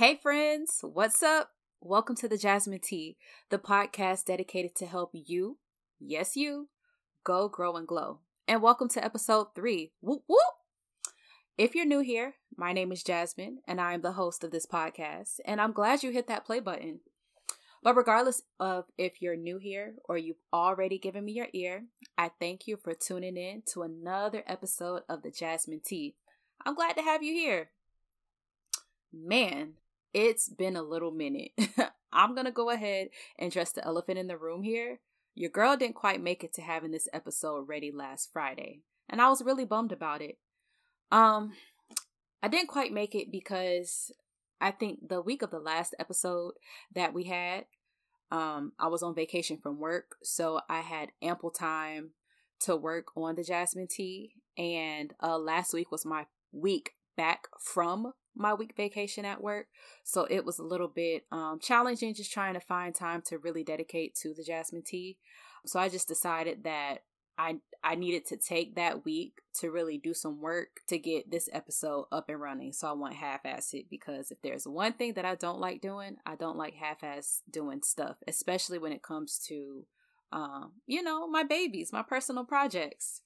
Hey, friends, what's up? Welcome to the Jasmin Tea, the podcast dedicated to help you, yes, you, go, grow, and glow. And welcome to episode three. Whoop, whoop. If you're new here, my name is Jasmine, and I am the host of this podcast, and I'm glad you hit that play button. But regardless of if you're new here or you've already given me your ear, I thank you for tuning in to another episode of the Jasmin Tea. I'm glad to have you here. Man, it's been a little minute. I'm going to go ahead and address the elephant in the room here. Your girl didn't quite make it to having this episode ready last Friday, and I was really bummed about it. Um, I didn't quite make it because I think the week of the last episode that we had, um, I was on vacation from work, so I had ample time to work on the jasmine tea. And uh, last week was my week back from my week vacation at work. So it was a little bit um, challenging just trying to find time to really dedicate to the jasmine tea. So I just decided that I I needed to take that week to really do some work to get this episode up and running. So I want half ass it because if there's one thing that I don't like doing, I don't like half ass doing stuff, especially when it comes to um, you know, my babies, my personal projects.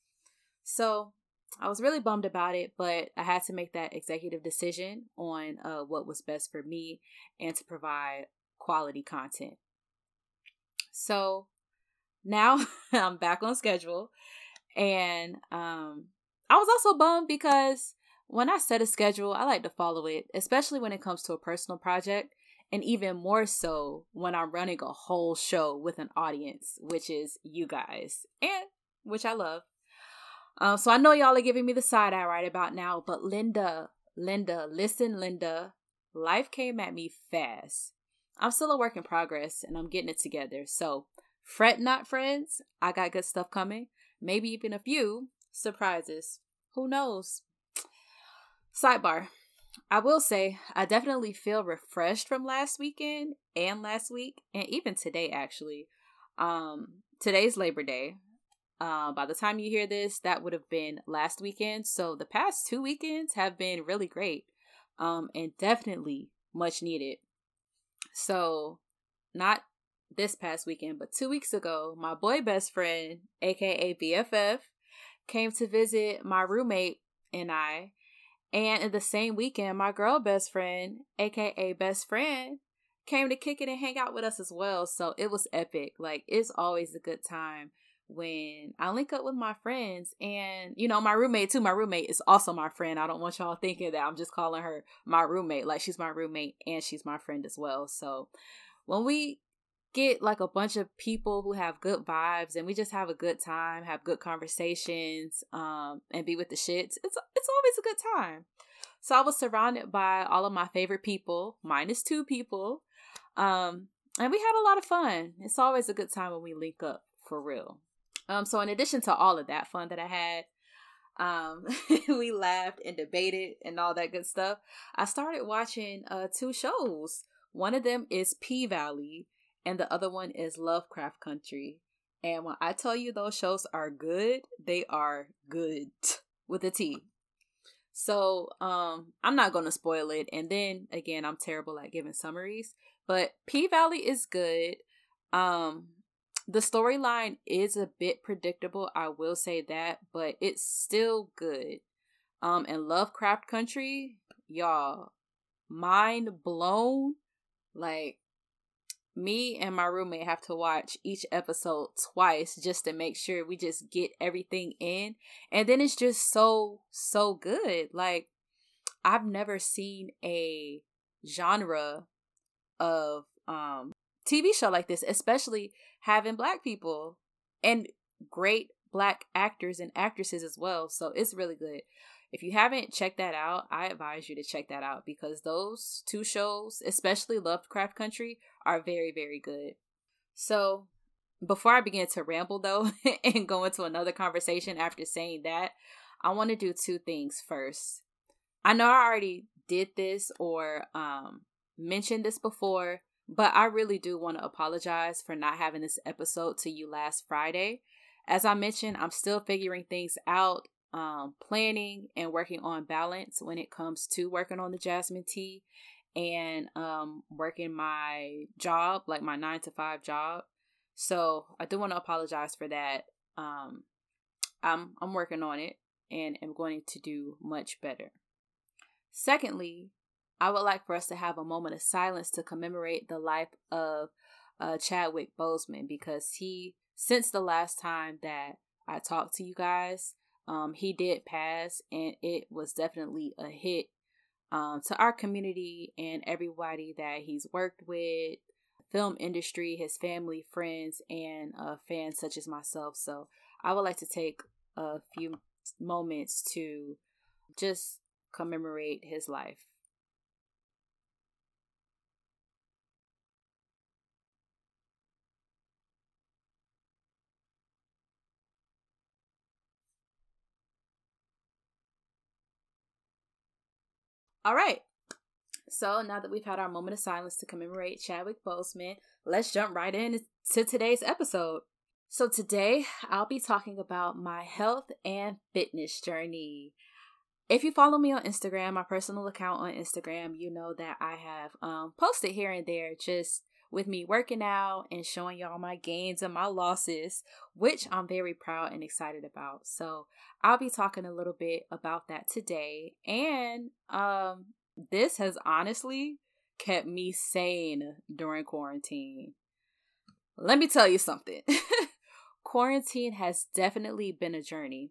So I was really bummed about it, but I had to make that executive decision on uh, what was best for me and to provide quality content. So now I'm back on schedule. And um, I was also bummed because when I set a schedule, I like to follow it, especially when it comes to a personal project. And even more so when I'm running a whole show with an audience, which is you guys, and which I love. Um, so I know y'all are giving me the side eye right about now, but Linda, Linda, listen, Linda, life came at me fast. I'm still a work in progress and I'm getting it together. So fret not, friends. I got good stuff coming. Maybe even a few surprises. Who knows? Sidebar. I will say I definitely feel refreshed from last weekend and last week and even today actually. Um today's Labor Day. Uh, by the time you hear this, that would have been last weekend. So the past two weekends have been really great um, and definitely much needed. So, not this past weekend, but two weeks ago, my boy best friend, aka BFF, came to visit my roommate and I. And in the same weekend, my girl best friend, aka best friend, came to kick it and hang out with us as well. So it was epic. Like, it's always a good time when I link up with my friends and you know my roommate too my roommate is also my friend. I don't want y'all thinking that I'm just calling her my roommate like she's my roommate and she's my friend as well. So when we get like a bunch of people who have good vibes and we just have a good time have good conversations um and be with the shits it's it's always a good time. So I was surrounded by all of my favorite people minus two people um and we had a lot of fun. It's always a good time when we link up for real um, so in addition to all of that fun that I had, um, we laughed and debated and all that good stuff. I started watching uh two shows. One of them is P Valley, and the other one is Lovecraft Country. And when I tell you those shows are good, they are good with a T. So, um, I'm not gonna spoil it. And then again, I'm terrible at giving summaries. But P Valley is good. Um, the storyline is a bit predictable, I will say that, but it's still good. Um, and Lovecraft Country, y'all, mind blown. Like, me and my roommate have to watch each episode twice just to make sure we just get everything in. And then it's just so, so good. Like, I've never seen a genre of um TV show like this, especially having black people and great black actors and actresses as well. So it's really good. If you haven't checked that out, I advise you to check that out because those two shows, especially Lovecraft Country, are very, very good. So before I begin to ramble though and go into another conversation after saying that, I want to do two things first. I know I already did this or um mentioned this before, but I really do want to apologize for not having this episode to you last Friday. As I mentioned, I'm still figuring things out, um, planning and working on balance when it comes to working on the jasmine tea. and um working my job, like my 9 to 5 job. So, I do want to apologize for that. Um I'm I'm working on it and am going to do much better. Secondly, I would like for us to have a moment of silence to commemorate the life of uh, Chadwick Boseman because he, since the last time that I talked to you guys, um, he did pass, and it was definitely a hit um, to our community and everybody that he's worked with, film industry, his family, friends, and uh, fans such as myself. So I would like to take a few moments to just commemorate his life. All right. So now that we've had our moment of silence to commemorate Chadwick Boseman, let's jump right into today's episode. So today I'll be talking about my health and fitness journey. If you follow me on Instagram, my personal account on Instagram, you know that I have um, posted here and there just with me working out and showing y'all my gains and my losses, which I'm very proud and excited about. So I'll be talking a little bit about that today. And um, this has honestly kept me sane during quarantine. Let me tell you something. quarantine has definitely been a journey.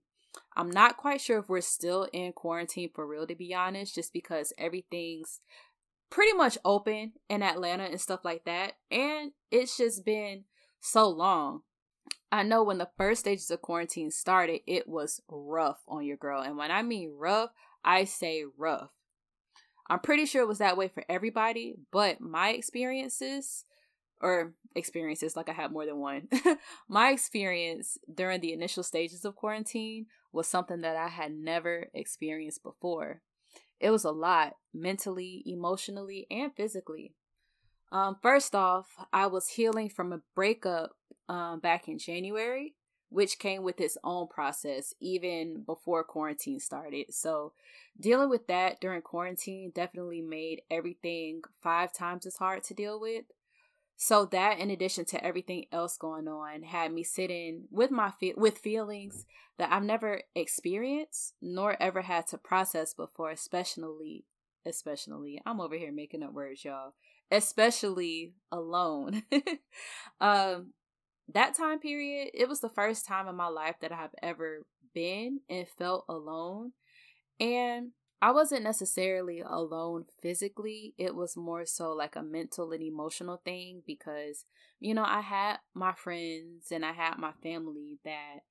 I'm not quite sure if we're still in quarantine for real, to be honest, just because everything's pretty much open in Atlanta and stuff like that. And it's just been so long. I know when the first stages of quarantine started, it was rough on your girl. And when I mean rough, I say rough. I'm pretty sure it was that way for everybody, but my experiences, or experiences, like I had more than one, my experience during the initial stages of quarantine was something that I had never experienced before it was a lot mentally, emotionally, and physically. Um, first off, I was healing from a breakup um, back in January, which came with its own process even before quarantine started. So, dealing with that during quarantine definitely made everything five times as hard to deal with. So that, in addition to everything else going on, had me sitting with my fe- with feelings that I've never experienced nor ever had to process before. Especially, especially, I'm over here making up words, y'all. Especially alone. um, that time period, it was the first time in my life that I have ever been and felt alone, and I wasn't necessarily alone physically. It was more so like a mental and emotional thing because, you know, I had my friends and I had my family that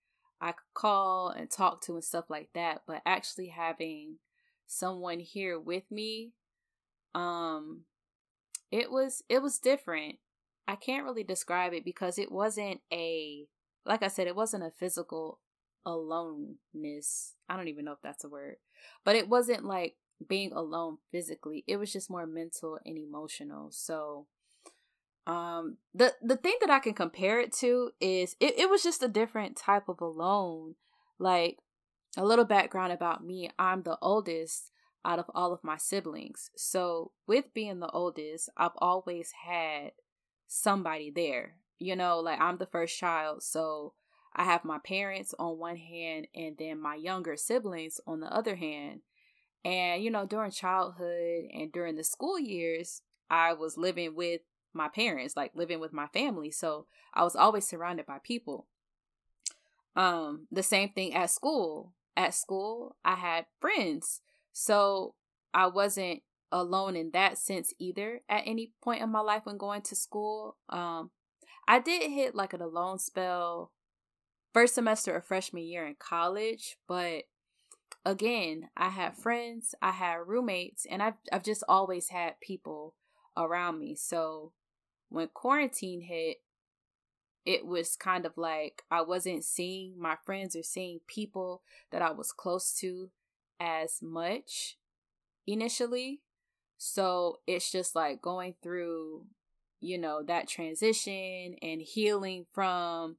I could call and talk to and stuff like that. But actually having someone here with me, um, it was it was different. I can't really describe it because it wasn't a like I said, it wasn't a physical aloneness. I don't even know if that's a word. But it wasn't like being alone physically. It was just more mental and emotional. So um the the thing that I can compare it to is it, it was just a different type of alone. Like a little background about me, I'm the oldest out of all of my siblings. So with being the oldest, I've always had somebody there. You know, like I'm the first child, so I have my parents on one hand and then my younger siblings on the other hand. And, you know, during childhood and during the school years, I was living with my parents, like living with my family. So I was always surrounded by people. Um, the same thing at school. At school, I had friends. So I wasn't alone in that sense either at any point in my life when going to school. Um, I did hit like an alone spell first semester of freshman year in college, but again, I had friends, I had roommates, and I've I've just always had people around me. So when quarantine hit, it was kind of like I wasn't seeing my friends or seeing people that I was close to as much initially. So it's just like going through, you know, that transition and healing from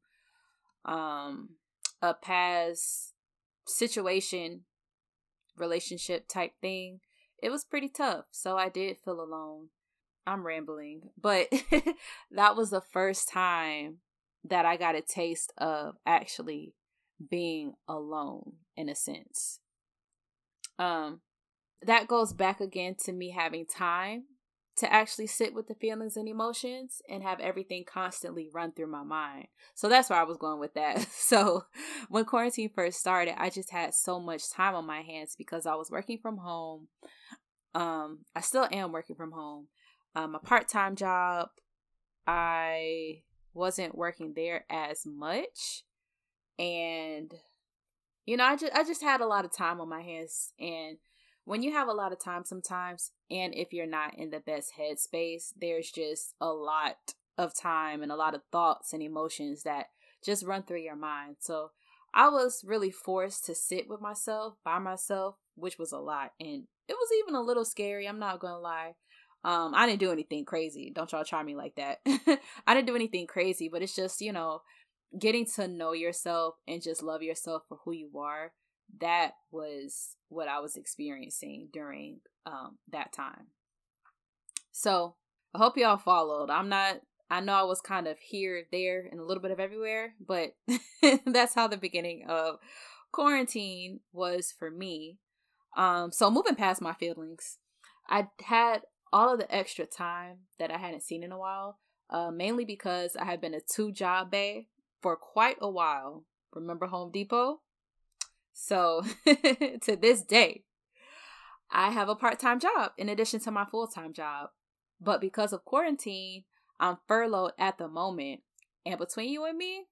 um a past situation relationship type thing it was pretty tough. So I did feel alone. I'm rambling, but that was the first time that I got a taste of actually being alone in a sense. Um that goes back again to me having time to actually sit with the feelings and emotions and have everything constantly run through my mind. So that's where I was going with that. So when quarantine first started, I just had so much time on my hands because I was working from home. Um, I still am working from home. Um, a part-time job. I wasn't working there as much. And you know, I just I just had a lot of time on my hands and when you have a lot of time sometimes and if you're not in the best headspace there's just a lot of time and a lot of thoughts and emotions that just run through your mind. So i was really forced to sit with myself by myself which was a lot and it was even a little scary i'm not gonna lie. Um i didn't do anything crazy don't y'all try me like that. I didn't do anything crazy but it's just you know getting to know yourself and just love yourself for who you are that was what I was experiencing during um, that time. So I hope y'all followed. I'm not, I know I was kind of here, there, and a little bit of everywhere, but that's how the beginning of quarantine was for me. Um, so moving past my feelings, I had all of the extra time that I hadn't seen in a while, uh, mainly because I had been a two job bay for quite a while. Remember Home Depot? So to this day, I have a part time job in addition to my full time job. But because of quarantine, I'm furloughed at the moment. And between you and me,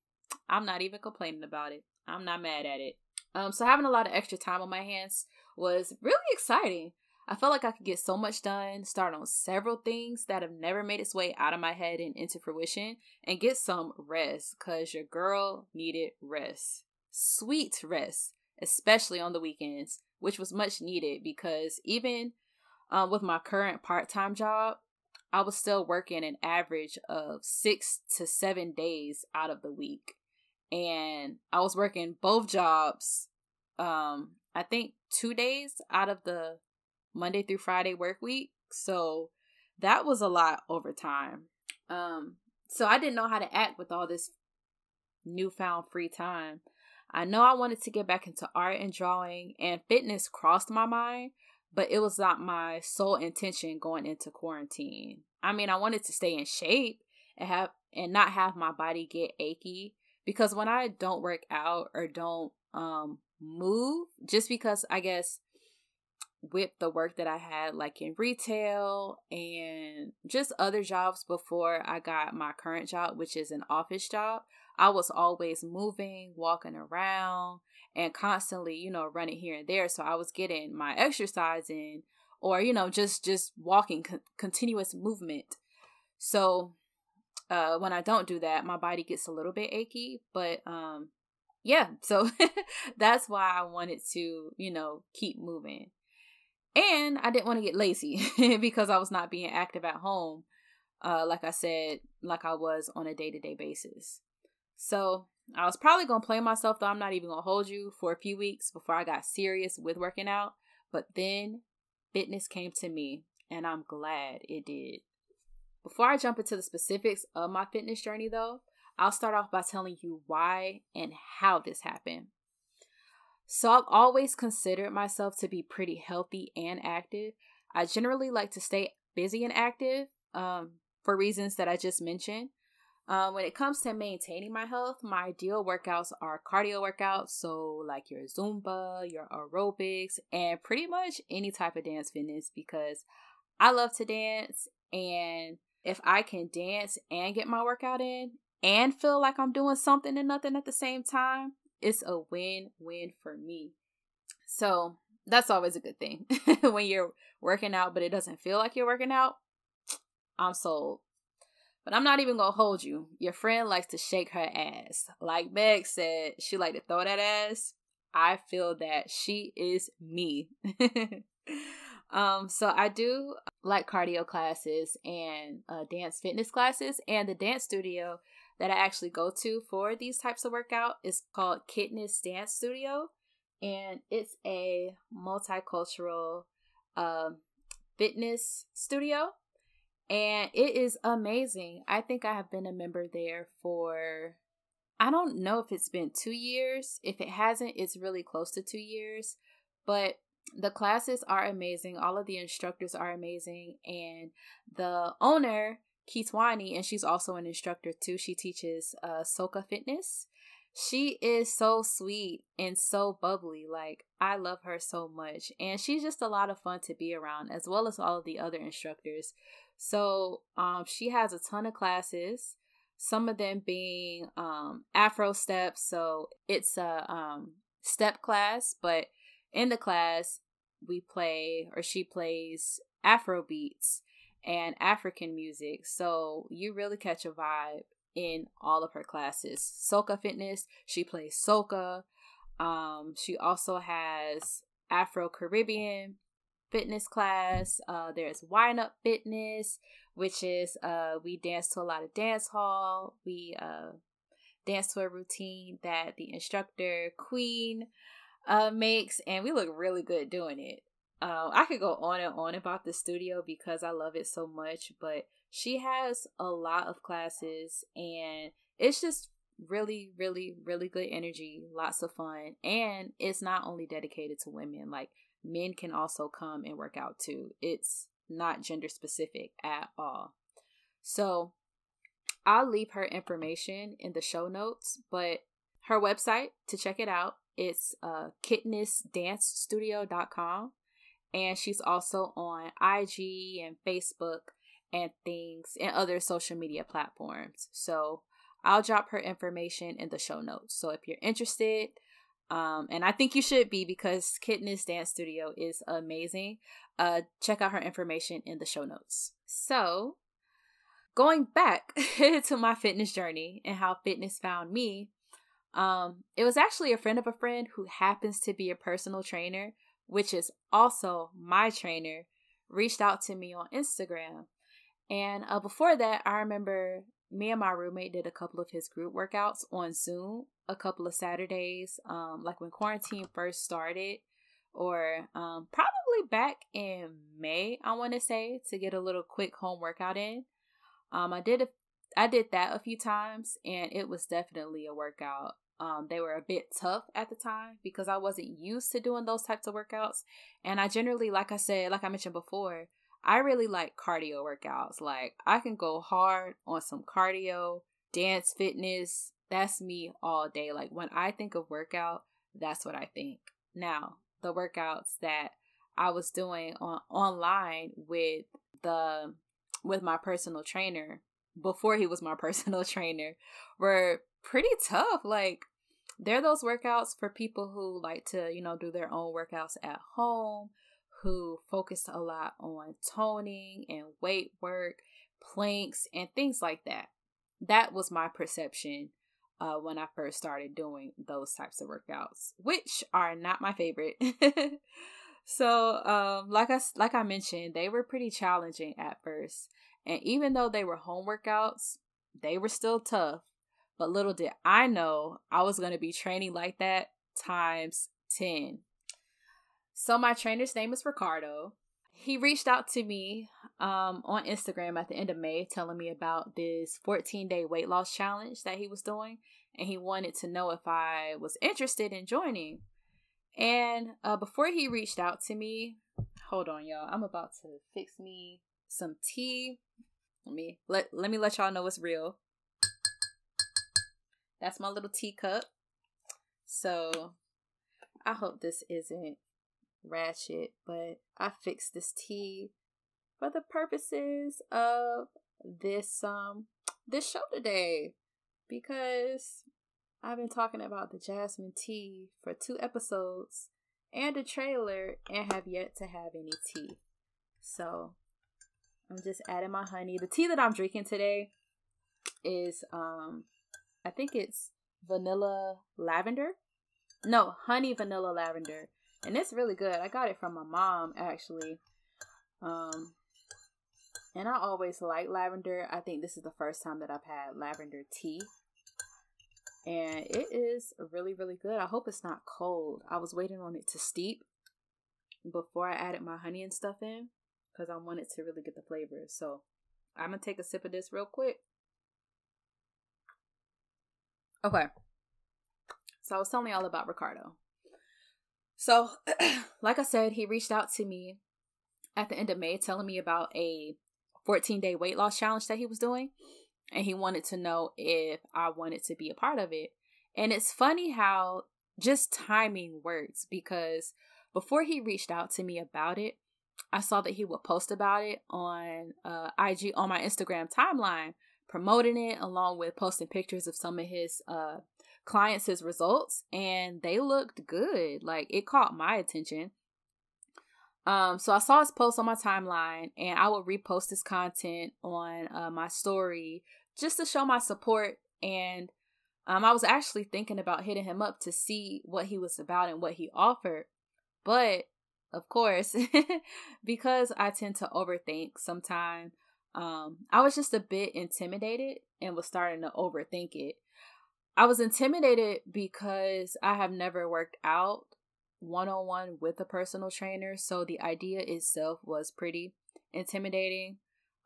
I'm not even complaining about it. I'm not mad at it. Um, so having a lot of extra time on my hands was really exciting. I felt like I could get so much done, start on several things that have never made its way out of my head and into fruition, and get some rest because your girl needed rest. Sweet rest especially on the weekends, which was much needed because even um, with my current part time job, I was still working an average of six to seven days out of the week. And I was working both jobs, um, I think two days out of the Monday through Friday work week. So that was a lot over time. Um, so I didn't know how to act with all this newfound free time. I know I wanted to get back into art and drawing, and fitness crossed my mind, but it was not my sole intention going into quarantine. I mean, I wanted to stay in shape and have and not have my body get achy because when I don't work out or don't um move just because I guess with the work that I had like in retail and just other jobs before I got my current job which is an office job I was always moving, walking around, and constantly, you know, running here and there. So I was getting my exercise in, or you know, just just walking, con- continuous movement. So uh, when I don't do that, my body gets a little bit achy. But um, yeah, so that's why I wanted to, you know, keep moving. And I didn't want to get lazy because I was not being active at home, uh, like I said, like I was on a day to day basis. So I was probably gonna play myself though. I'm not even gonna hold you for a few weeks before I got serious with working out. But then fitness came to me, and I'm glad it did. Before I jump into the specifics of my fitness journey though, I'll start off by telling you why and how this happened. So I've always considered myself to be pretty healthy and active. I generally like to stay busy and active um, for reasons that I just mentioned. Um, when it comes to maintaining my health, my ideal workouts are cardio workouts, so like your Zumba, your aerobics, and pretty much any type of dance fitness because I love to dance. And if I can dance and get my workout in and feel like I'm doing something and nothing at the same time, it's a win win for me. So that's always a good thing when you're working out, but it doesn't feel like you're working out. I'm sold. But I'm not even gonna hold you. Your friend likes to shake her ass. Like Meg said, she like to throw that ass. I feel that she is me. um, so I do like cardio classes and uh, dance fitness classes, and the dance studio that I actually go to for these types of workout is called Kittness Dance Studio, and it's a multicultural uh, fitness studio and it is amazing. I think I have been a member there for I don't know if it's been 2 years. If it hasn't, it's really close to 2 years, but the classes are amazing. All of the instructors are amazing and the owner Kitt Wani, and she's also an instructor too. She teaches uh, Soca Fitness. She is so sweet and so bubbly. Like, I love her so much. And she's just a lot of fun to be around, as well as all of the other instructors. So, um, she has a ton of classes, some of them being um, Afro steps. So, it's a um, step class, but in the class, we play or she plays Afro beats and African music. So you really catch a vibe in all of her classes. Soca Fitness, she plays soca. Um, she also has Afro Caribbean fitness class. Uh, there's Wine Up Fitness, which is uh, we dance to a lot of dance hall. We uh, dance to a routine that the instructor Queen uh, makes, and we look really good doing it. Um, I could go on and on about the studio because I love it so much, but she has a lot of classes and it's just really, really, really good energy, lots of fun, and it's not only dedicated to women, like men can also come and work out too. It's not gender specific at all. So I'll leave her information in the show notes, but her website to check it out, it's uh kittnessdancestudio.com and she's also on IG and Facebook and things and other social media platforms. So I'll drop her information in the show notes. So if you're interested, um, and I think you should be because Kittness Dance Studio is amazing. Uh, check out her information in the show notes. So, going back to my fitness journey and how fitness found me, um, it was actually a friend of a friend who happens to be a personal trainer which is also my trainer, reached out to me on Instagram. And uh, before that, I remember me and my roommate did a couple of his group workouts on Zoom a couple of Saturdays, um, like when quarantine first started, or um, probably back in May, I want to say, to get a little quick home workout in. Um, I did a, I did that a few times, and it was definitely a workout. Um, they were a bit tough at the time because I wasn't used to doing those types of workouts. And I generally, like I said, like I mentioned before, I really like cardio workouts. Like I can go hard on some cardio, dance, fitness. That's me all day. Like when I think of workout, that's what I think. Now, the workouts that I was doing on online with the with my personal trainer before he was my personal trainer were pretty tough. Like they're those workouts for people who like to, you know, do their own workouts at home, who focused a lot on toning and weight work, planks, and things like that. That was my perception uh, when I first started doing those types of workouts, which are not my favorite. so, um, like I like I mentioned, they were pretty challenging at first, and even though they were home workouts, they were still tough but little did I know I was going to be training like that times 10. So my trainer's name is Ricardo. He reached out to me um, on Instagram at the end of May telling me about this 14 day weight loss challenge that he was doing. And he wanted to know if I was interested in joining. And uh, before he reached out to me, hold on, y'all. I'm about to fix me some tea. Let me let let me let y'all know it's real. That's my little teacup. So I hope this isn't ratchet, but I fixed this tea for the purposes of this um this show today because I've been talking about the jasmine tea for two episodes and a trailer and have yet to have any tea. So I'm just adding my honey. The tea that I'm drinking today is um I think it's vanilla lavender. No, honey vanilla lavender. And it's really good. I got it from my mom actually. Um and I always like lavender. I think this is the first time that I've had lavender tea. And it is really, really good. I hope it's not cold. I was waiting on it to steep. before I added my honey and stuff in because I wanted to really get the flavor. So I'm gonna take a sip of this real quick. Okay. So I was telling you all about Ricardo. So, like I said, he reached out to me at the end of May telling me about a 14 day weight loss challenge that he was doing. And he wanted to know if I wanted to be a part of it. And it's funny how just timing works because before he reached out to me about it, I saw that he would post about it on uh, IG on my Instagram timeline, promoting it along with posting pictures of some of his uh, clients' results, and they looked good. Like it caught my attention. Um, so I saw his post on my timeline, and I would repost his content on uh, my story just to show my support. And um, I was actually thinking about hitting him up to see what he was about and what he offered. But of course, because I tend to overthink sometimes, um, I was just a bit intimidated and was starting to overthink it. I was intimidated because I have never worked out one on one with a personal trainer, so the idea itself was pretty intimidating.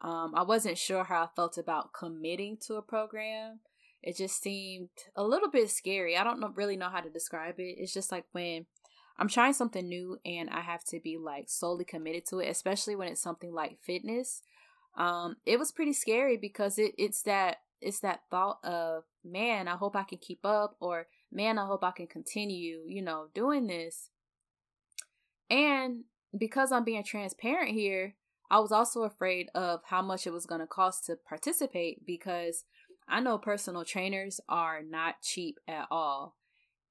Um, I wasn't sure how I felt about committing to a program. It just seemed a little bit scary. I don't know, really know how to describe it. It's just like when I'm trying something new and I have to be like solely committed to it, especially when it's something like fitness. Um, it was pretty scary because it it's that it's that thought of man, I hope I can keep up or man, I hope I can continue, you know, doing this. And because I'm being transparent here, I was also afraid of how much it was going to cost to participate because I know personal trainers are not cheap at all.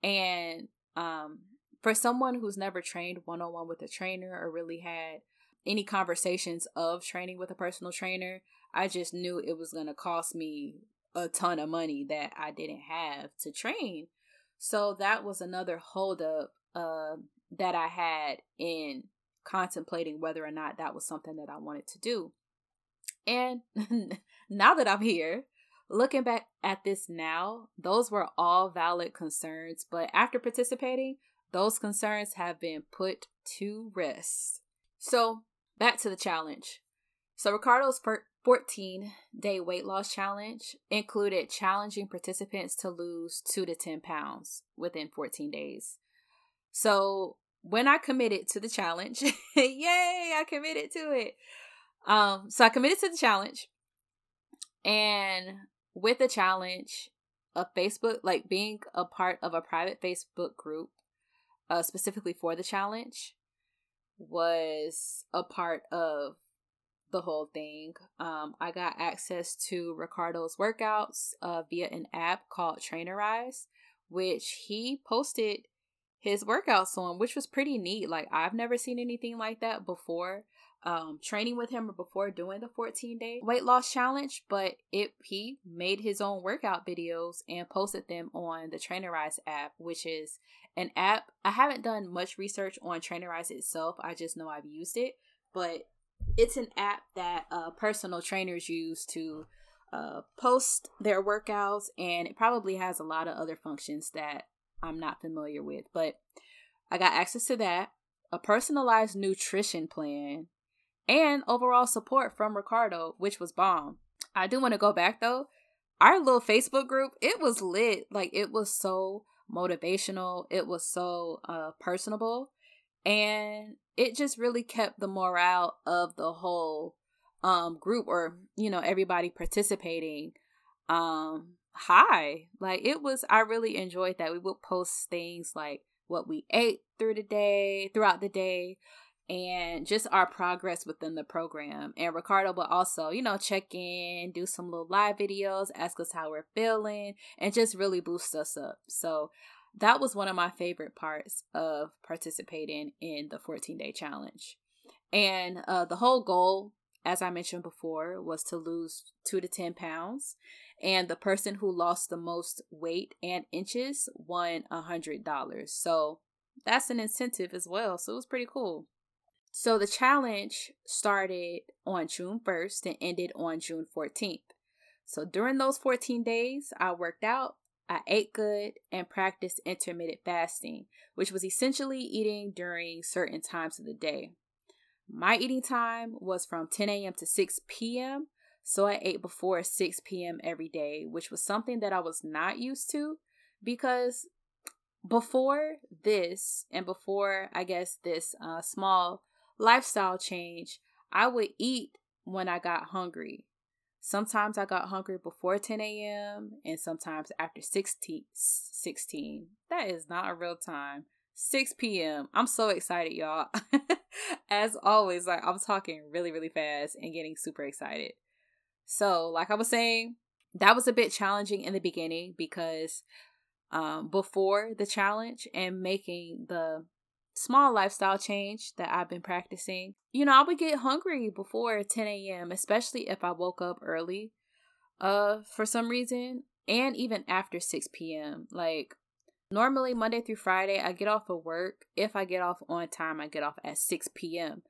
And um for someone who's never trained one on one with a trainer or really had any conversations of training with a personal trainer, I just knew it was going to cost me a ton of money that I didn't have to train. So that was another holdup uh, that I had in contemplating whether or not that was something that I wanted to do. And now that I'm here, looking back at this now, those were all valid concerns. But after participating, those concerns have been put to rest. So, back to the challenge. So, Ricardo's 14 day weight loss challenge included challenging participants to lose 2 to 10 pounds within 14 days. So, when I committed to the challenge, yay, I committed to it. Um, so I committed to the challenge. And with the challenge, a Facebook, like being a part of a private Facebook group uh, specifically for the challenge was a part of the whole thing. Um, I got access to Ricardo's workouts uh, via an app called Trainerize, which he posted his workouts on, which was pretty neat. Like I've never seen anything like that before um, training with him or before doing the 14 day weight loss challenge, but it he made his own workout videos and posted them on the Trainerize app, which is an app. I haven't done much research on Trainerize itself. I just know I've used it, but it's an app that uh, personal trainers use to uh, post their workouts, and it probably has a lot of other functions that I'm not familiar with. But I got access to that, a personalized nutrition plan, and overall support from Ricardo, which was bomb. I do want to go back though. Our little Facebook group, it was lit. Like it was so motivational. It was so uh personable. And it just really kept the morale of the whole um group or, you know, everybody participating um high. Like it was I really enjoyed that. We would post things like what we ate through the day, throughout the day, and just our progress within the program. And Ricardo will also, you know, check in, do some little live videos, ask us how we're feeling, and just really boost us up. So that was one of my favorite parts of participating in the 14 day challenge. And uh, the whole goal, as I mentioned before, was to lose two to 10 pounds. And the person who lost the most weight and inches won a $100. So that's an incentive as well. So it was pretty cool. So the challenge started on June 1st and ended on June 14th. So during those 14 days, I worked out, I ate good and practiced intermittent fasting, which was essentially eating during certain times of the day. My eating time was from 10 a.m. to 6 p.m., so I ate before 6 p.m. every day, which was something that I was not used to because before this and before I guess this uh, small lifestyle change, I would eat when I got hungry. Sometimes I got hungry before 10 a.m. and sometimes after 16, 16. That is not a real time. 6 p.m. I'm so excited, y'all. As always, like I'm talking really, really fast and getting super excited. So, like I was saying, that was a bit challenging in the beginning because um, before the challenge and making the small lifestyle change that I've been practicing, you know, I would get hungry before 10 a.m., especially if I woke up early uh, for some reason, and even after 6 p.m. Like, normally Monday through Friday, I get off of work. If I get off on time, I get off at 6 p.m.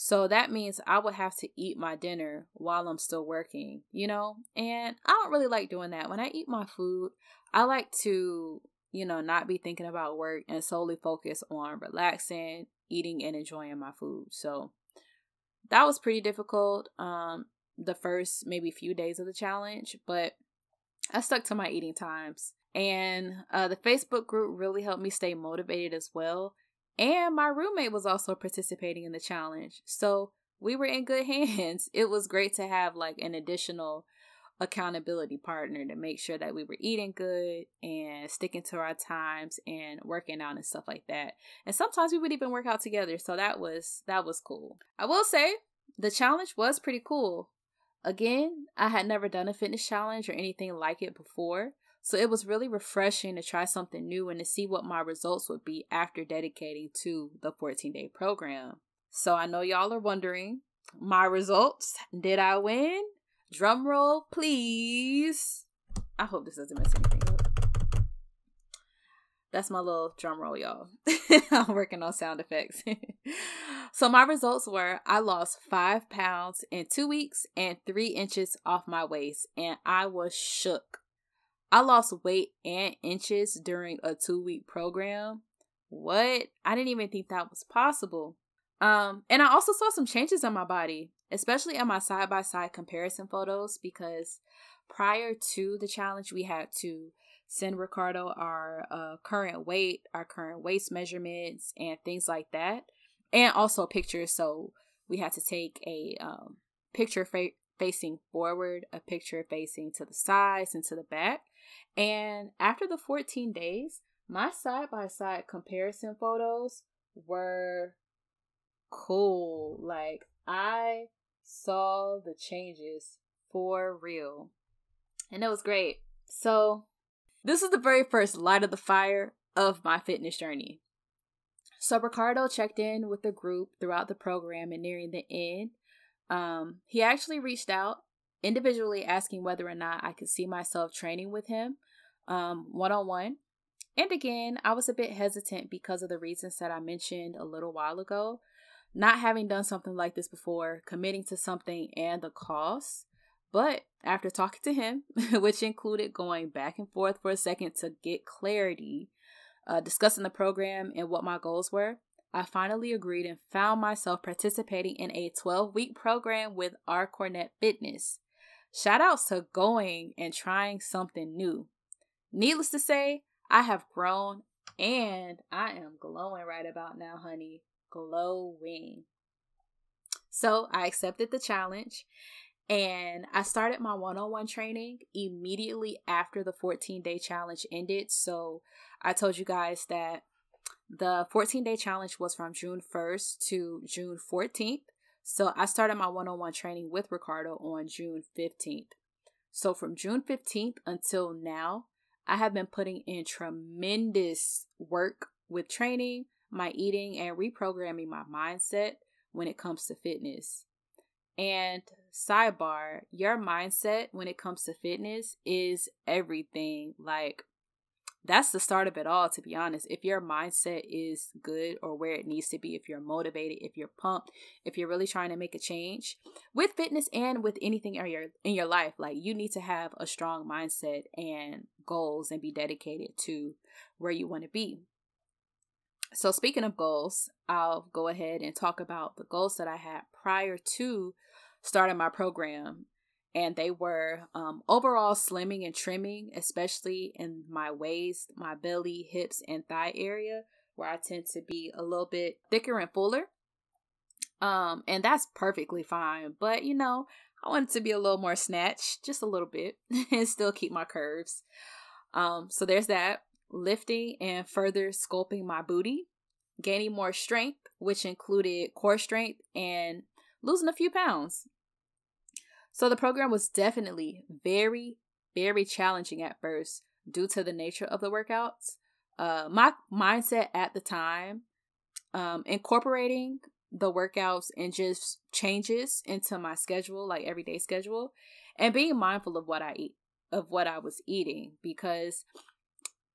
So that means I would have to eat my dinner while I'm still working, you know? And I don't really like doing that. When I eat my food, I like to, you know, not be thinking about work and solely focus on relaxing, eating, and enjoying my food. So that was pretty difficult um the first maybe few days of the challenge, but I stuck to my eating times. And uh, the Facebook group really helped me stay motivated as well and my roommate was also participating in the challenge. So we were in good hands. It was great to have like an additional accountability partner to make sure that we were eating good and sticking to our times and working out and stuff like that. And sometimes we would even work out together. So that was that was cool. I will say the challenge was pretty cool. Again, I had never done a fitness challenge or anything like it before. So it was really refreshing to try something new and to see what my results would be after dedicating to the 14 day program. So I know y'all are wondering my results. Did I win? Drum roll, please. I hope this doesn't mess anything up. That's my little drum roll, y'all. I'm working on sound effects. so, my results were I lost five pounds in two weeks and three inches off my waist, and I was shook. I lost weight and inches during a two week program. What? I didn't even think that was possible. Um, and I also saw some changes in my body, especially on my side by side comparison photos, because prior to the challenge, we had to send Ricardo our uh, current weight, our current waist measurements, and things like that, and also pictures. So we had to take a um, picture fa- facing forward, a picture facing to the sides and to the back, and after the 14 days, my side by side comparison photos were cool. Like, I saw the changes for real. And it was great. So, this is the very first light of the fire of my fitness journey. So, Ricardo checked in with the group throughout the program and nearing the end. Um, he actually reached out individually asking whether or not I could see myself training with him one on one. And again, I was a bit hesitant because of the reasons that I mentioned a little while ago. Not having done something like this before, committing to something and the cost. But after talking to him, which included going back and forth for a second to get clarity, uh, discussing the program and what my goals were, I finally agreed and found myself participating in a 12 week program with R. Cornett Fitness. Shout outs to going and trying something new. Needless to say, I have grown and I am glowing right about now, honey. Glowing. So I accepted the challenge and I started my one on one training immediately after the 14 day challenge ended. So I told you guys that the 14 day challenge was from June 1st to June 14th. So I started my one on one training with Ricardo on June 15th. So from June 15th until now, I have been putting in tremendous work with training, my eating, and reprogramming my mindset when it comes to fitness. And sidebar, your mindset when it comes to fitness is everything. Like, that's the start of it all to be honest if your mindset is good or where it needs to be if you're motivated if you're pumped if you're really trying to make a change with fitness and with anything in your in your life like you need to have a strong mindset and goals and be dedicated to where you want to be so speaking of goals i'll go ahead and talk about the goals that i had prior to starting my program and they were um, overall slimming and trimming, especially in my waist, my belly, hips, and thigh area, where I tend to be a little bit thicker and fuller. Um, and that's perfectly fine, but you know, I wanted to be a little more snatched, just a little bit, and still keep my curves. Um, so there's that lifting and further sculpting my booty, gaining more strength, which included core strength and losing a few pounds. So the program was definitely very, very challenging at first due to the nature of the workouts. Uh, my mindset at the time, um, incorporating the workouts and just changes into my schedule, like everyday schedule, and being mindful of what I eat, of what I was eating, because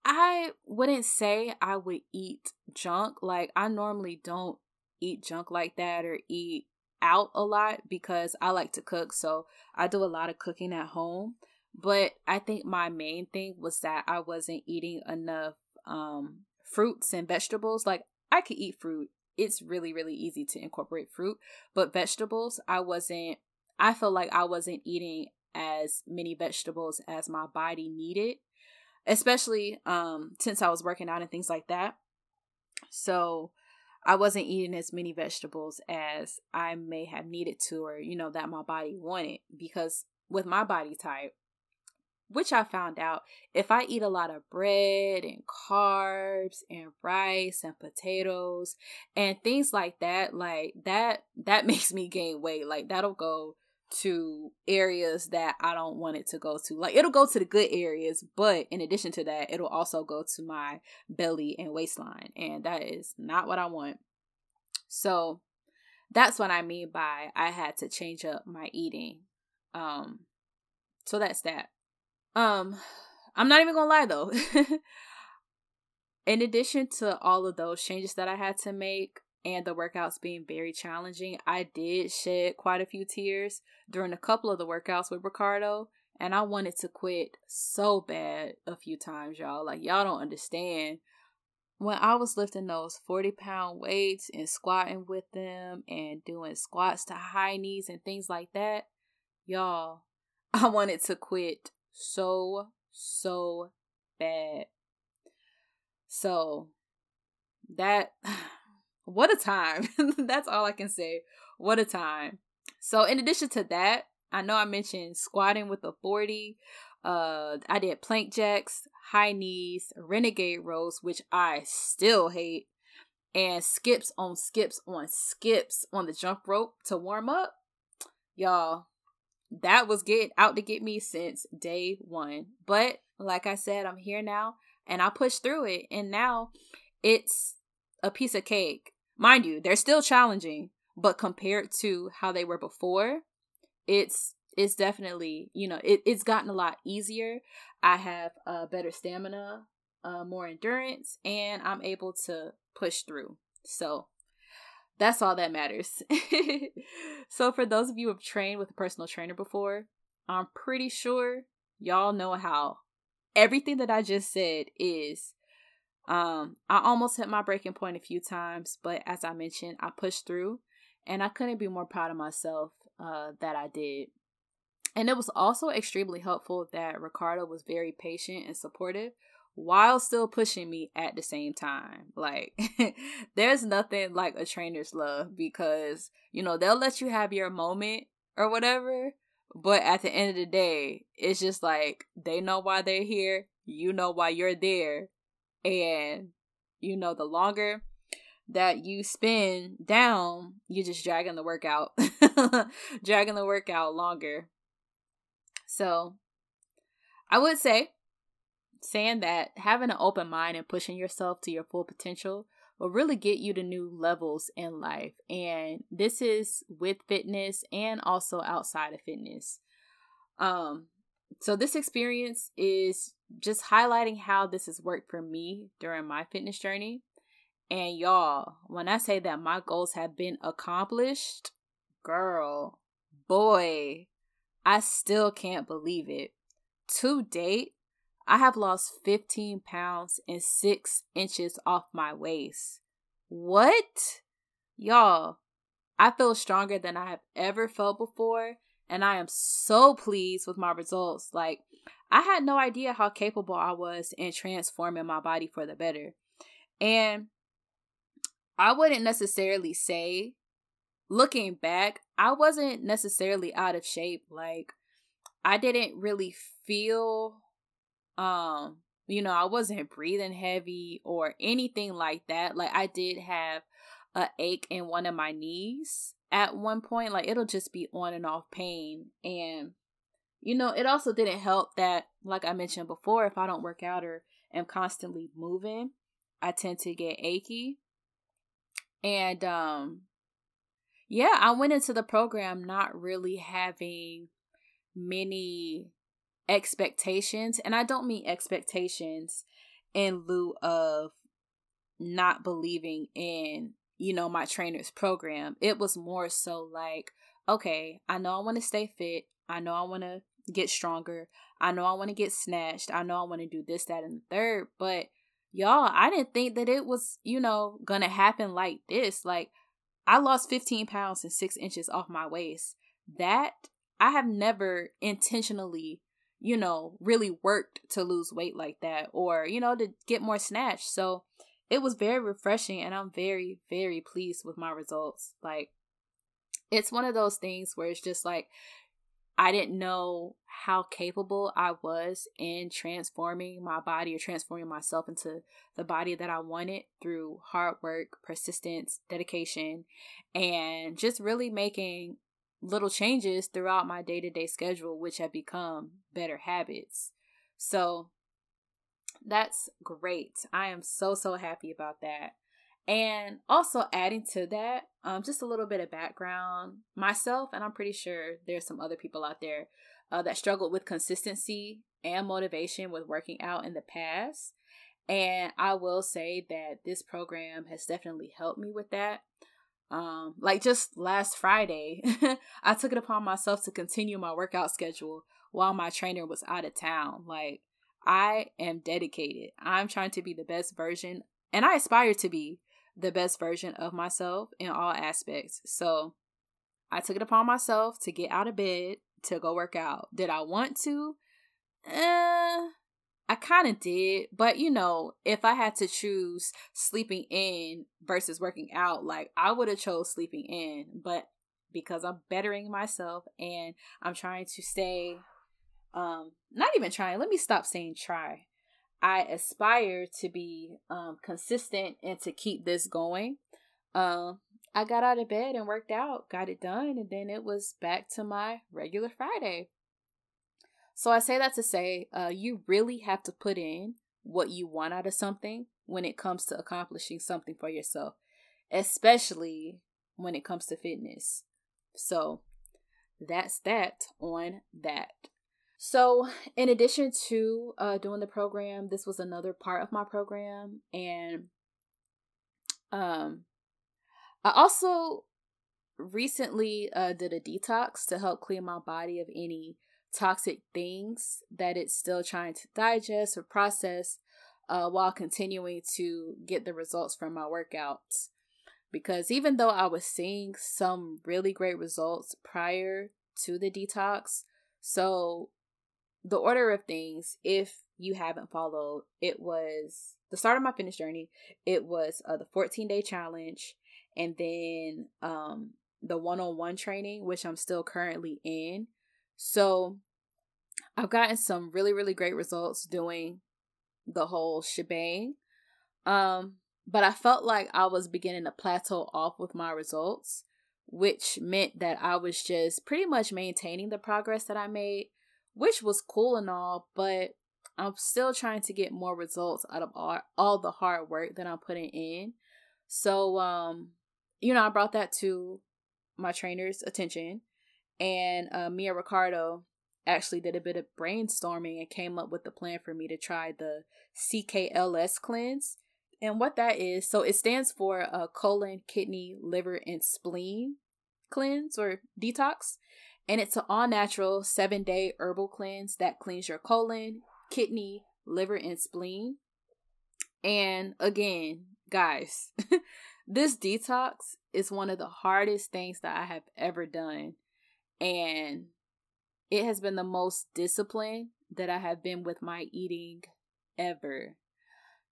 I wouldn't say I would eat junk. Like I normally don't eat junk like that or eat out a lot because I like to cook. So I do a lot of cooking at home. But I think my main thing was that I wasn't eating enough um, fruits and vegetables. Like I could eat fruit. It's really, really easy to incorporate fruit. But vegetables, I wasn't, I felt like I wasn't eating as many vegetables as my body needed, especially um, since I was working out and things like that. So I wasn't eating as many vegetables as I may have needed to, or, you know, that my body wanted. Because with my body type, which I found out, if I eat a lot of bread and carbs and rice and potatoes and things like that, like that, that makes me gain weight. Like that'll go to areas that I don't want it to go to. Like it'll go to the good areas, but in addition to that, it'll also go to my belly and waistline, and that is not what I want. So that's what I mean by I had to change up my eating. Um so that's that. Um I'm not even going to lie though. in addition to all of those changes that I had to make, and the workouts being very challenging, I did shed quite a few tears during a couple of the workouts with Ricardo. And I wanted to quit so bad a few times, y'all. Like, y'all don't understand. When I was lifting those 40 pound weights and squatting with them and doing squats to high knees and things like that, y'all, I wanted to quit so, so bad. So, that what a time. That's all I can say. What a time. So, in addition to that, I know I mentioned squatting with a 40. Uh, I did plank jacks, high knees, renegade rows, which I still hate, and skips on skips on skips on the jump rope to warm up. Y'all, that was getting out to get me since day one. But like I said, I'm here now and I pushed through it, and now it's a piece of cake. Mind you, they're still challenging, but compared to how they were before, it's it's definitely you know it, it's gotten a lot easier. I have a better stamina, uh, more endurance, and I'm able to push through. So that's all that matters. so for those of you who've trained with a personal trainer before, I'm pretty sure y'all know how everything that I just said is um, I almost hit my breaking point a few times, but as I mentioned, I pushed through and I couldn't be more proud of myself uh, that I did. And it was also extremely helpful that Ricardo was very patient and supportive while still pushing me at the same time. Like, there's nothing like a trainer's love because, you know, they'll let you have your moment or whatever. But at the end of the day, it's just like they know why they're here. You know why you're there and, you know, the longer that you spend down, you're just dragging the workout, dragging the workout longer. So, I would say, saying that having an open mind and pushing yourself to your full potential will really get you to new levels in life. And this is with fitness and also outside of fitness. Um, so this experience is just highlighting how this has worked for me during my fitness journey. And y'all, when I say that my goals have been accomplished, girl, boy, I still can't believe it. To date, I have lost 15 pounds and 6 inches off my waist. What? Y'all, I feel stronger than I have ever felt before, and I am so pleased with my results. Like, I had no idea how capable I was in transforming my body for the better. And I wouldn't necessarily say, looking back, I wasn't necessarily out of shape. Like, I didn't really feel, um, you know, I wasn't breathing heavy or anything like that. Like, I did have a ache in one of my knees at one point like it'll just be on and off pain and you know it also didn't help that like i mentioned before if i don't work out or am constantly moving i tend to get achy and um yeah i went into the program not really having many expectations and i don't mean expectations in lieu of not believing in you know, my trainer's program. It was more so like, okay, I know I want to stay fit. I know I want to get stronger. I know I want to get snatched. I know I want to do this, that, and the third. But y'all, I didn't think that it was, you know, gonna happen like this. Like, I lost 15 pounds and six inches off my waist. That I have never intentionally, you know, really worked to lose weight like that or, you know, to get more snatched. So it was very refreshing and I'm very, very pleased with my results. Like, it's one of those things where it's just like, I didn't know how capable I was in transforming my body or transforming myself into the body that I wanted through hard work, persistence, dedication, and just really making little changes throughout my day to day schedule, which have become better habits. So, that's great. I am so, so happy about that. And also adding to that, um, just a little bit of background myself, and I'm pretty sure there's some other people out there uh, that struggled with consistency and motivation with working out in the past. And I will say that this program has definitely helped me with that. Um, like just last Friday, I took it upon myself to continue my workout schedule while my trainer was out of town. Like I am dedicated. I'm trying to be the best version, and I aspire to be the best version of myself in all aspects. So I took it upon myself to get out of bed to go work out. Did I want to? Eh, I kind of did, but you know, if I had to choose sleeping in versus working out, like I would have chose sleeping in, but because I'm bettering myself and I'm trying to stay um not even trying let me stop saying try i aspire to be um consistent and to keep this going. Um i got out of bed and worked out got it done and then it was back to my regular friday. So i say that to say uh you really have to put in what you want out of something when it comes to accomplishing something for yourself especially when it comes to fitness. So that's that on that so, in addition to uh, doing the program, this was another part of my program, and um, I also recently uh, did a detox to help clear my body of any toxic things that it's still trying to digest or process uh, while continuing to get the results from my workouts. Because even though I was seeing some really great results prior to the detox, so the order of things, if you haven't followed, it was the start of my fitness journey. It was uh, the 14 day challenge, and then um, the one on one training, which I'm still currently in. So I've gotten some really, really great results doing the whole shebang. Um, but I felt like I was beginning to plateau off with my results, which meant that I was just pretty much maintaining the progress that I made which was cool and all, but I'm still trying to get more results out of all, all the hard work that I'm putting in. So, um, you know, I brought that to my trainer's attention, and uh, Mia Ricardo actually did a bit of brainstorming and came up with the plan for me to try the CKLS cleanse. And what that is, so it stands for a colon, kidney, liver, and spleen cleanse or detox. And it's an all natural seven day herbal cleanse that cleans your colon, kidney, liver, and spleen. And again, guys, this detox is one of the hardest things that I have ever done. And it has been the most disciplined that I have been with my eating ever.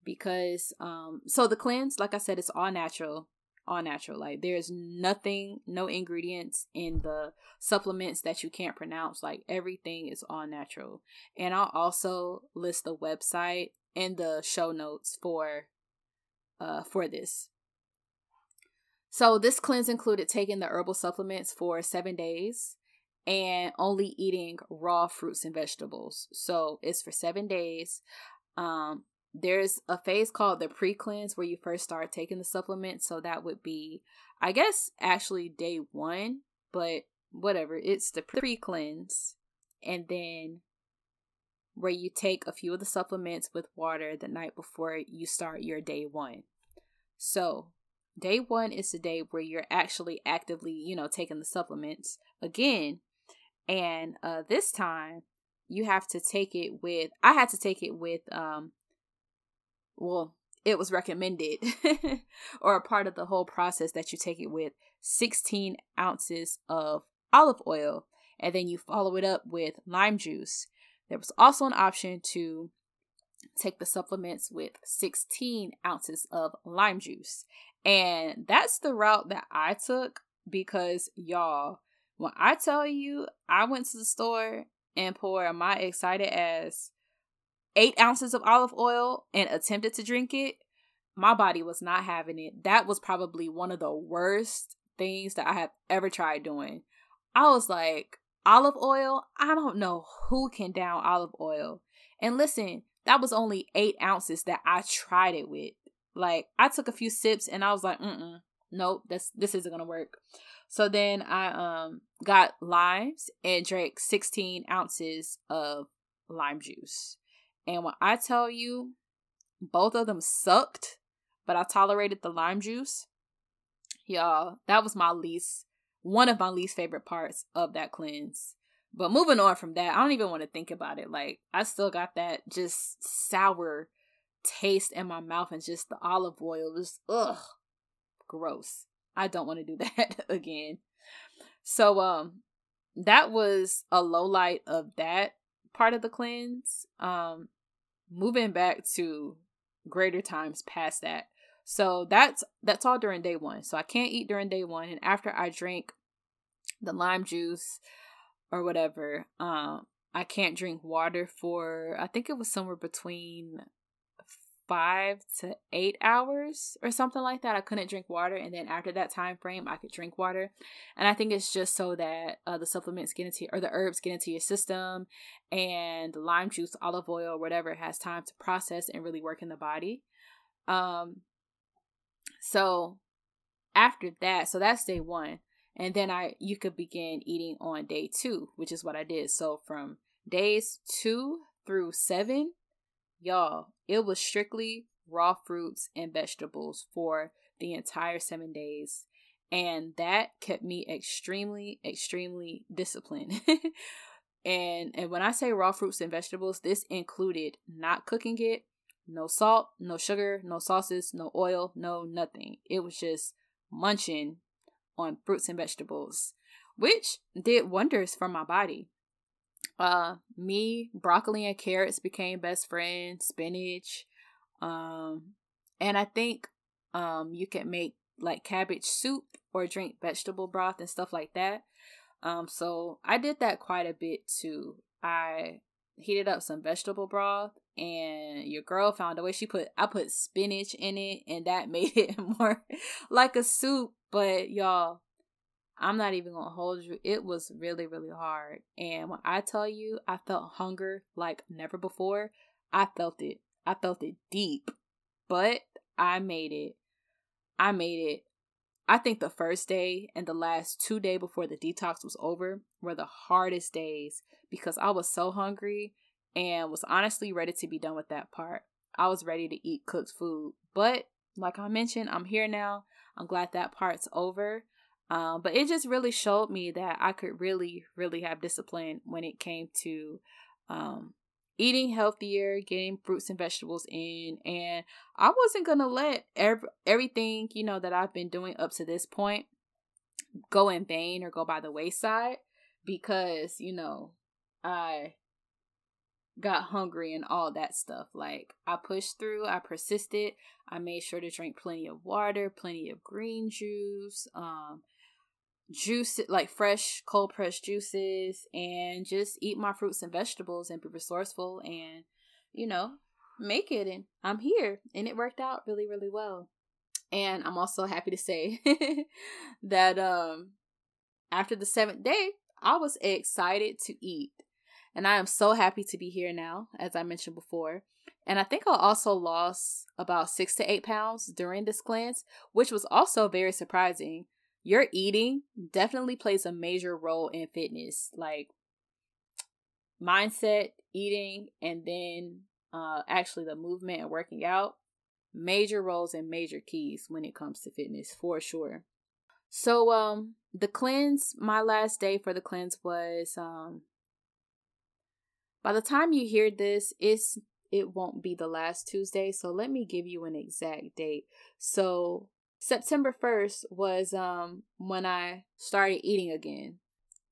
Because um so the cleanse, like I said, it's all natural. All natural. Like there's nothing, no ingredients in the supplements that you can't pronounce. Like everything is all natural. And I'll also list the website in the show notes for uh for this. So this cleanse included taking the herbal supplements for 7 days and only eating raw fruits and vegetables. So it's for 7 days. Um there's a phase called the pre-cleanse where you first start taking the supplements, so that would be I guess actually day 1, but whatever. It's the pre-cleanse and then where you take a few of the supplements with water the night before you start your day one. So, day one is the day where you're actually actively, you know, taking the supplements again. And uh, this time, you have to take it with, I had to take it with, um, well, it was recommended or a part of the whole process that you take it with 16 ounces of olive oil and then you follow it up with lime juice there was also an option to take the supplements with 16 ounces of lime juice. And that's the route that I took because, y'all, when I tell you I went to the store and poured my excited ass eight ounces of olive oil and attempted to drink it, my body was not having it. That was probably one of the worst things that I have ever tried doing. I was like, olive oil, I don't know who can down olive oil. And listen, that was only eight ounces that I tried it with. Like I took a few sips and I was like, mm nope, this this isn't gonna work. So then I um got limes and drank 16 ounces of lime juice. And when I tell you, both of them sucked, but I tolerated the lime juice. Y'all, that was my least one of my least favorite parts of that cleanse. But moving on from that, I don't even want to think about it. Like, I still got that just sour taste in my mouth and just the olive oil. was, ugh, gross. I don't want to do that again. So, um, that was a low light of that part of the cleanse. Um, moving back to greater times past that. So that's that's all during day one. So I can't eat during day one, and after I drink the lime juice or whatever, um, I can't drink water for I think it was somewhere between five to eight hours or something like that. I couldn't drink water, and then after that time frame, I could drink water. And I think it's just so that uh, the supplements get into or the herbs get into your system, and lime juice, olive oil, whatever has time to process and really work in the body. Um, so after that, so that's day one. And then I you could begin eating on day two, which is what I did. So from days two through seven, y'all, it was strictly raw fruits and vegetables for the entire seven days. And that kept me extremely, extremely disciplined. and and when I say raw fruits and vegetables, this included not cooking it, no salt, no sugar, no sauces, no oil, no nothing. It was just munching on fruits and vegetables, which did wonders for my body. Uh, me, broccoli and carrots became best friends, spinach. Um, and I think um you can make like cabbage soup or drink vegetable broth and stuff like that. Um, so I did that quite a bit too. I heated up some vegetable broth and your girl found a way she put I put spinach in it and that made it more like a soup but y'all I'm not even gonna hold you it was really really hard and when I tell you I felt hunger like never before I felt it I felt it deep but I made it I made it I think the first day and the last two day before the detox was over were the hardest days because I was so hungry and was honestly ready to be done with that part. I was ready to eat cooked food. But like I mentioned, I'm here now. I'm glad that part's over. Um, but it just really showed me that I could really, really have discipline when it came to um, eating healthier, getting fruits and vegetables in, and I wasn't gonna let every, everything you know that I've been doing up to this point go in vain or go by the wayside because you know I got hungry and all that stuff. Like I pushed through, I persisted. I made sure to drink plenty of water, plenty of green juice, um, juice like fresh cold pressed juices, and just eat my fruits and vegetables and be resourceful and you know make it. And I'm here, and it worked out really, really well. And I'm also happy to say that um after the seventh day, I was excited to eat. And I am so happy to be here now, as I mentioned before. And I think I also lost about six to eight pounds during this cleanse, which was also very surprising. Your eating definitely plays a major role in fitness, like mindset, eating, and then uh, actually the movement and working out. Major roles and major keys when it comes to fitness, for sure. So, um, the cleanse, my last day for the cleanse was um by the time you hear this, it's it won't be the last Tuesday. So let me give you an exact date. So September 1st was um when I started eating again.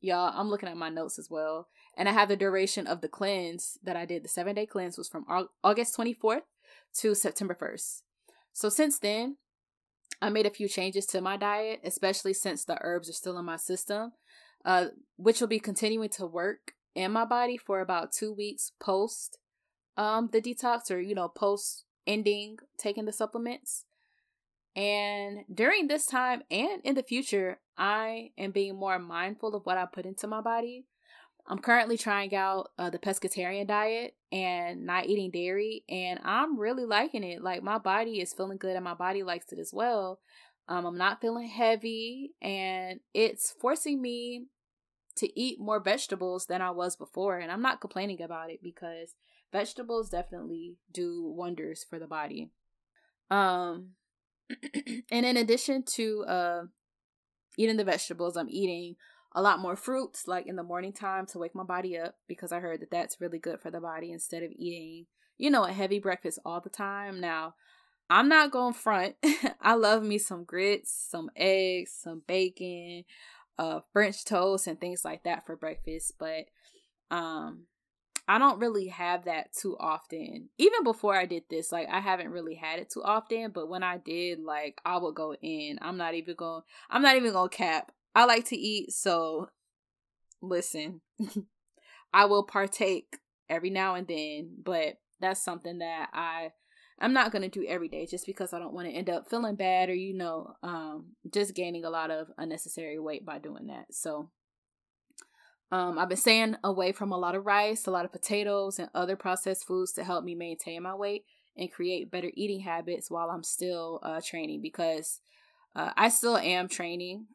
Y'all, I'm looking at my notes as well. And I have the duration of the cleanse that I did. The seven day cleanse was from August 24th to September 1st. So since then, I made a few changes to my diet, especially since the herbs are still in my system, uh, which will be continuing to work in my body for about two weeks post um the detox or you know post ending taking the supplements and during this time and in the future i am being more mindful of what i put into my body i'm currently trying out uh, the pescatarian diet and not eating dairy and i'm really liking it like my body is feeling good and my body likes it as well um, i'm not feeling heavy and it's forcing me to eat more vegetables than I was before. And I'm not complaining about it because vegetables definitely do wonders for the body. Um, and in addition to uh, eating the vegetables, I'm eating a lot more fruits like in the morning time to wake my body up because I heard that that's really good for the body instead of eating, you know, a heavy breakfast all the time. Now, I'm not going front. I love me some grits, some eggs, some bacon, uh French toast and things like that for breakfast, but um I don't really have that too often. Even before I did this, like I haven't really had it too often, but when I did, like I would go in. I'm not even going I'm not even going to cap. I like to eat, so listen. I will partake every now and then, but that's something that I I'm not going to do every day just because I don't want to end up feeling bad or, you know, um, just gaining a lot of unnecessary weight by doing that. So, um, I've been staying away from a lot of rice, a lot of potatoes, and other processed foods to help me maintain my weight and create better eating habits while I'm still uh, training because uh, I still am training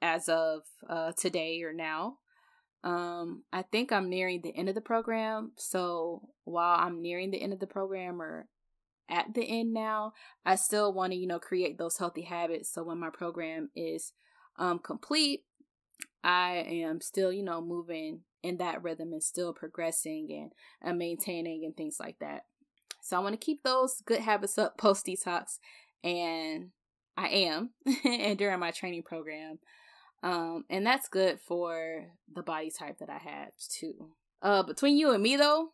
as of uh, today or now. Um, I think I'm nearing the end of the program. So while I'm nearing the end of the program or at the end now, I still want to, you know, create those healthy habits. So when my program is um, complete, I am still, you know, moving in that rhythm and still progressing and, and maintaining and things like that. So I want to keep those good habits up post detox, and I am, and during my training program. Um, and that's good for the body type that I have too. Uh, between you and me though,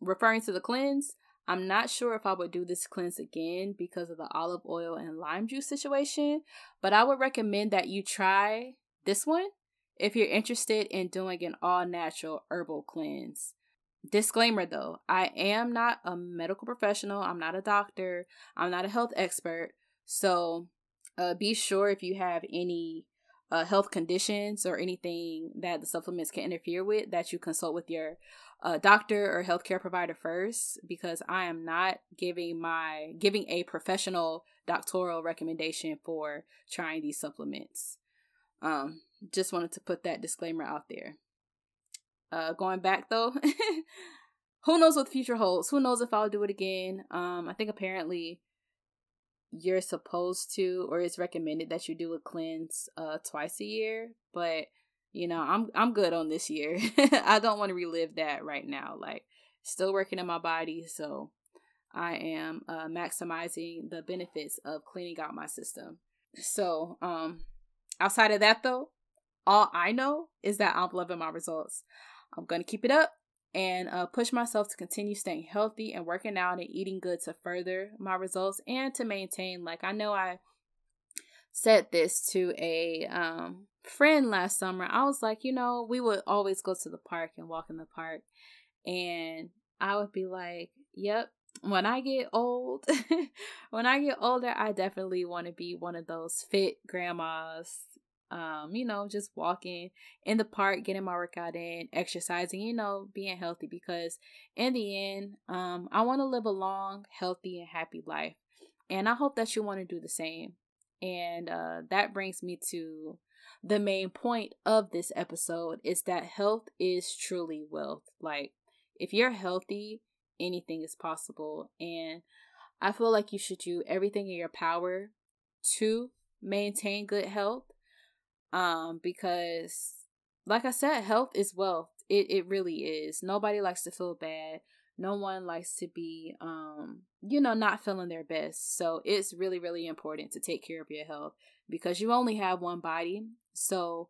referring to the cleanse, I'm not sure if I would do this cleanse again because of the olive oil and lime juice situation, but I would recommend that you try this one if you're interested in doing an all natural herbal cleanse. Disclaimer though, I am not a medical professional, I'm not a doctor, I'm not a health expert, so uh, be sure if you have any uh, health conditions or anything that the supplements can interfere with, that you consult with your uh, doctor or healthcare provider first, because I am not giving my giving a professional doctoral recommendation for trying these supplements. Um, just wanted to put that disclaimer out there. Uh, going back though, who knows what the future holds? Who knows if I'll do it again? Um, I think apparently you're supposed to or it's recommended that you do a cleanse uh twice a year, but you know, I'm I'm good on this year. I don't want to relive that right now. Like still working in my body, so I am uh maximizing the benefits of cleaning out my system. So, um outside of that though, all I know is that I'm loving my results. I'm going to keep it up and uh, push myself to continue staying healthy and working out and eating good to further my results and to maintain. Like, I know I said this to a um, friend last summer. I was like, you know, we would always go to the park and walk in the park. And I would be like, yep, when I get old, when I get older, I definitely want to be one of those fit grandmas um, you know, just walking in the park, getting my workout in, exercising, you know, being healthy because in the end, um, I want to live a long, healthy, and happy life. And I hope that you want to do the same. And uh, that brings me to the main point of this episode is that health is truly wealth. Like, if you're healthy, anything is possible. And I feel like you should do everything in your power to maintain good health um because like i said health is wealth. It it really is. Nobody likes to feel bad. No one likes to be um you know not feeling their best. So it's really really important to take care of your health because you only have one body. So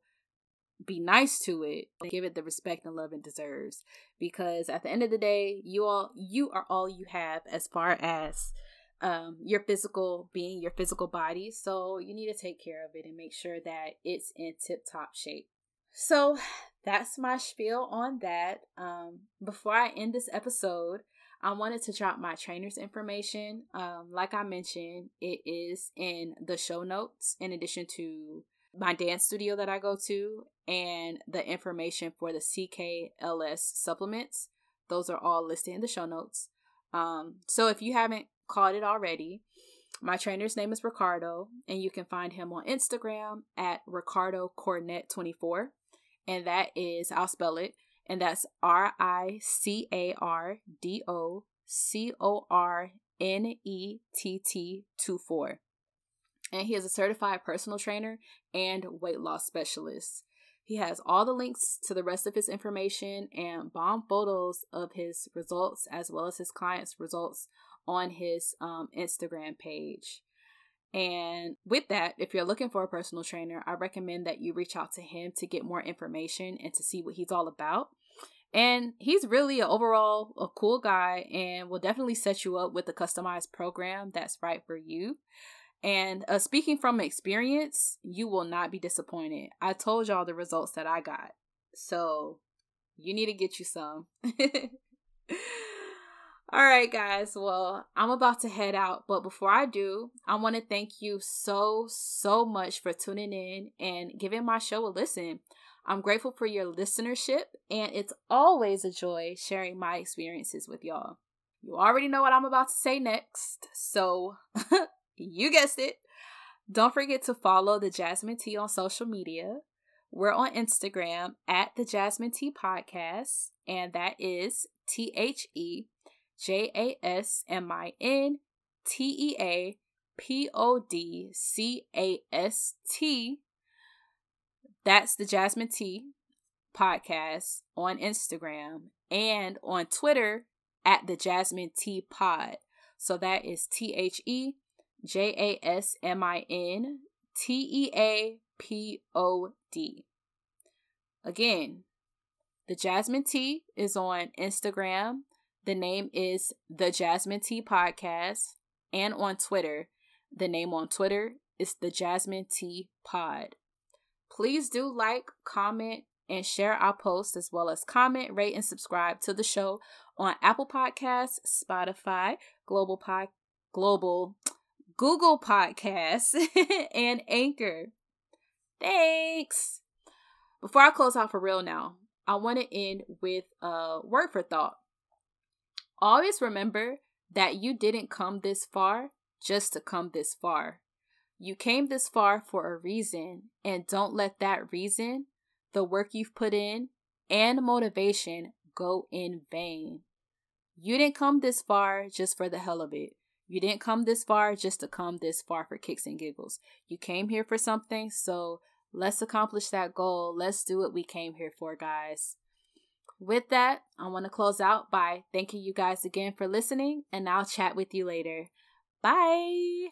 be nice to it give it the respect and love it deserves because at the end of the day you all you are all you have as far as um, your physical being, your physical body. So you need to take care of it and make sure that it's in tip top shape. So that's my spiel on that. Um, before I end this episode, I wanted to drop my trainer's information. Um, like I mentioned, it is in the show notes in addition to my dance studio that I go to and the information for the CKLS supplements. Those are all listed in the show notes. Um, so if you haven't caught it already. My trainer's name is Ricardo, and you can find him on Instagram at Ricardo Cornett 24. And that is, I'll spell it, and that's R I C A R D O C O R N E T T 24. And he is a certified personal trainer and weight loss specialist. He has all the links to the rest of his information and bomb photos of his results as well as his clients' results on his um, Instagram page. And with that, if you're looking for a personal trainer, I recommend that you reach out to him to get more information and to see what he's all about. And he's really a, overall a cool guy and will definitely set you up with a customized program that's right for you. And uh, speaking from experience, you will not be disappointed. I told y'all the results that I got. So you need to get you some. All right, guys. Well, I'm about to head out, but before I do, I want to thank you so, so much for tuning in and giving my show a listen. I'm grateful for your listenership, and it's always a joy sharing my experiences with y'all. You already know what I'm about to say next, so you guessed it. Don't forget to follow the Jasmin Tea on social media. We're on Instagram at the Jasmin Tea Podcast, and that is T H E J A S M I N T E A P O D C A S T. That's the Jasmin Tea podcast on Instagram and on Twitter at the Jasmin Tea Pod. So that is T H E J A S M I N T E A P O D. Again, the Jasmin Tea is on Instagram the name is The Jasmin Tea Podcast. And on Twitter, the name on Twitter is The Jasmin Tea Pod. Please do like, comment, and share our posts as well as comment, rate, and subscribe to the show on Apple Podcasts, Spotify, Global Pod, Global, Google Podcasts, and Anchor. Thanks. Before I close out for real now, I want to end with a word for thought. Always remember that you didn't come this far just to come this far. You came this far for a reason, and don't let that reason, the work you've put in, and motivation go in vain. You didn't come this far just for the hell of it. You didn't come this far just to come this far for kicks and giggles. You came here for something, so let's accomplish that goal. Let's do what we came here for, guys. With that, I want to close out by thanking you guys again for listening, and I'll chat with you later. Bye.